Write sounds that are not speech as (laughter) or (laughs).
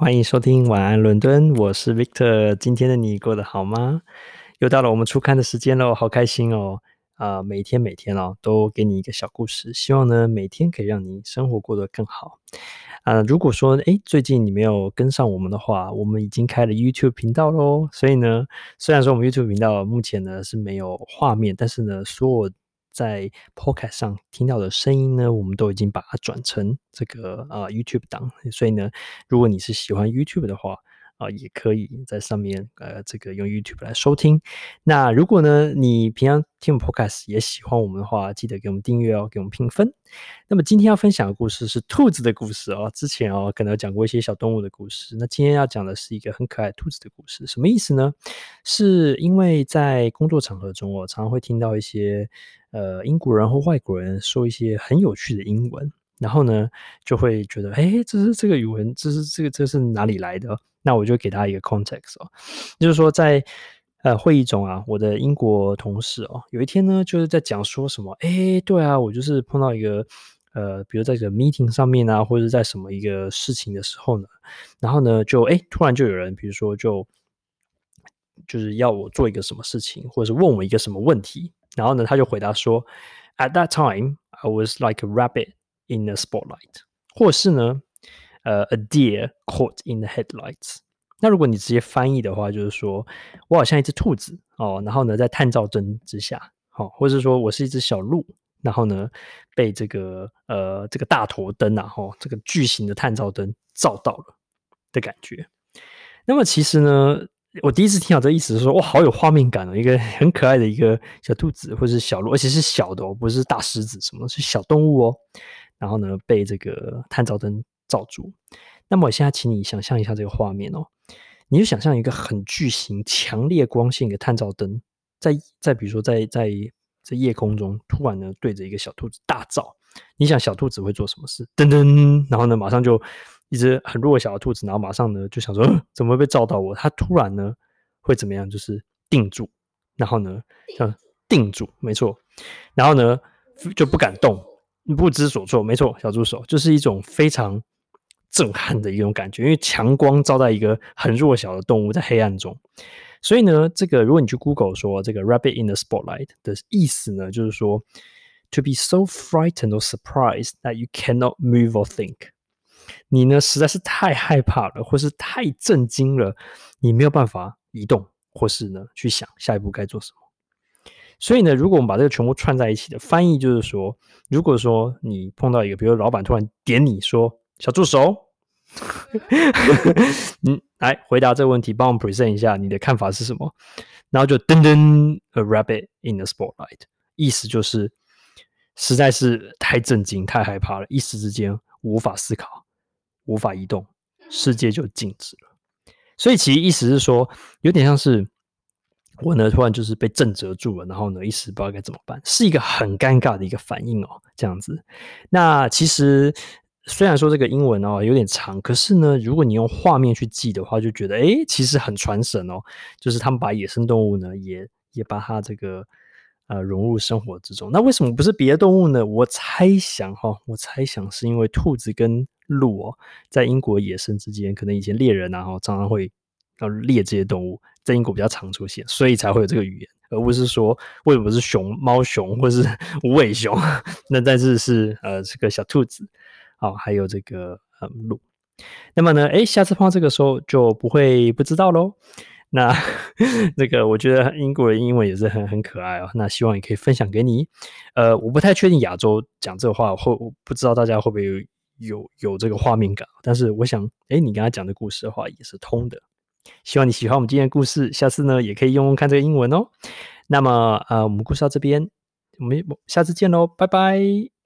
欢迎收听晚安伦敦，我是 Victor。今天的你过得好吗？又到了我们出刊的时间喽，好开心哦！啊、呃，每天每天哦，都给你一个小故事，希望呢每天可以让你生活过得更好。啊、如果说诶最近你没有跟上我们的话，我们已经开了 YouTube 频道喽。所以呢，虽然说我们 YouTube 频道目前呢是没有画面，但是呢，所有在 Podcast 上听到的声音呢，我们都已经把它转成这个呃 YouTube 档，所以呢，如果你是喜欢 YouTube 的话。啊，也可以在上面呃，这个用 YouTube 来收听。那如果呢，你平常听 Podcast 也喜欢我们的话，记得给我们订阅哦，给我们评分。那么今天要分享的故事是兔子的故事哦。之前哦，可能讲过一些小动物的故事。那今天要讲的是一个很可爱兔子的故事。什么意思呢？是因为在工作场合中，我常常会听到一些呃英国人或外国人说一些很有趣的英文，然后呢，就会觉得，哎，这是这个语文，这是这个这是哪里来的？那我就给他一个 context 哦，就是说在呃会议中啊，我的英国同事哦，有一天呢就是在讲说什么，哎，对啊，我就是碰到一个呃，比如在这个 meeting 上面啊，或者在什么一个事情的时候呢，然后呢就哎突然就有人，比如说就就是要我做一个什么事情，或者是问我一个什么问题，然后呢他就回答说，At that time I was like a rabbit in the spotlight，或是呢。呃、，a deer caught in the headlights。那如果你直接翻译的话，就是说我好像一只兔子哦，然后呢，在探照灯之下，好、哦，或者是说我是一只小鹿，然后呢，被这个呃这个大头灯啊，哦，这个巨型的探照灯照到了的感觉。那么其实呢，我第一次听到这意思是说，哇，好有画面感哦，一个很可爱的一个小兔子或者是小鹿，而且是小的哦，不是大狮子什么，是小动物哦。然后呢，被这个探照灯。照住。那么我现在请你想象一下这个画面哦，你就想象一个很巨型、强烈光线的探照灯，在在比如说在在在夜空中突然呢对着一个小兔子大照，你想小兔子会做什么事？噔噔，然后呢马上就一只很弱小的兔子，然后马上呢就想说怎么会被照到我？它突然呢会怎么样？就是定住，然后呢像定住，没错，然后呢就不敢动，不知所措。没错，小助手就是一种非常。震撼的一种感觉，因为强光照在一个很弱小的动物在黑暗中，所以呢，这个如果你去 Google 说这个 “rabbit in the spotlight” 的意思呢，就是说 “to be so frightened or surprised that you cannot move or think”，你呢实在是太害怕了，或是太震惊了，你没有办法移动，或是呢去想下一步该做什么。所以呢，如果我们把这个全部串在一起的翻译，就是说，如果说你碰到一个，比如老板突然点你说。小助手，(laughs) 嗯，来回答这个问题，帮我们 present 一下你的看法是什么？然后就噔噔，a rabbit in the spotlight，意思就是实在是太震惊、太害怕了，一时之间无法思考、无法移动，世界就静止了。所以其实意思是说，有点像是我呢突然就是被震折住了，然后呢一时不知道该怎么办，是一个很尴尬的一个反应哦，这样子。那其实。虽然说这个英文哦有点长，可是呢，如果你用画面去记的话，就觉得诶其实很传神哦。就是他们把野生动物呢，也也把它这个呃融入生活之中。那为什么不是别的动物呢？我猜想哈、哦，我猜想是因为兔子跟鹿哦，在英国野生之间，可能以前猎人啊，常常会要猎这些动物，在英国比较常出现，所以才会有这个语言，而不是说为什么是熊猫熊或是 (laughs) 无尾熊？(laughs) 那但是是呃这个小兔子。好，还有这个呃鹿，那么呢，诶，下次碰到这个时候就不会不知道喽。那 (laughs) 那个我觉得英国人英文也是很很可爱哦。那希望也可以分享给你。呃，我不太确定亚洲讲这话会，我不知道大家会不会有有这个画面感。但是我想，哎，你跟他讲的故事的话也是通的。希望你喜欢我们今天的故事，下次呢也可以用用看这个英文哦。那么呃，我们故事到这边，我们下次见喽，拜拜。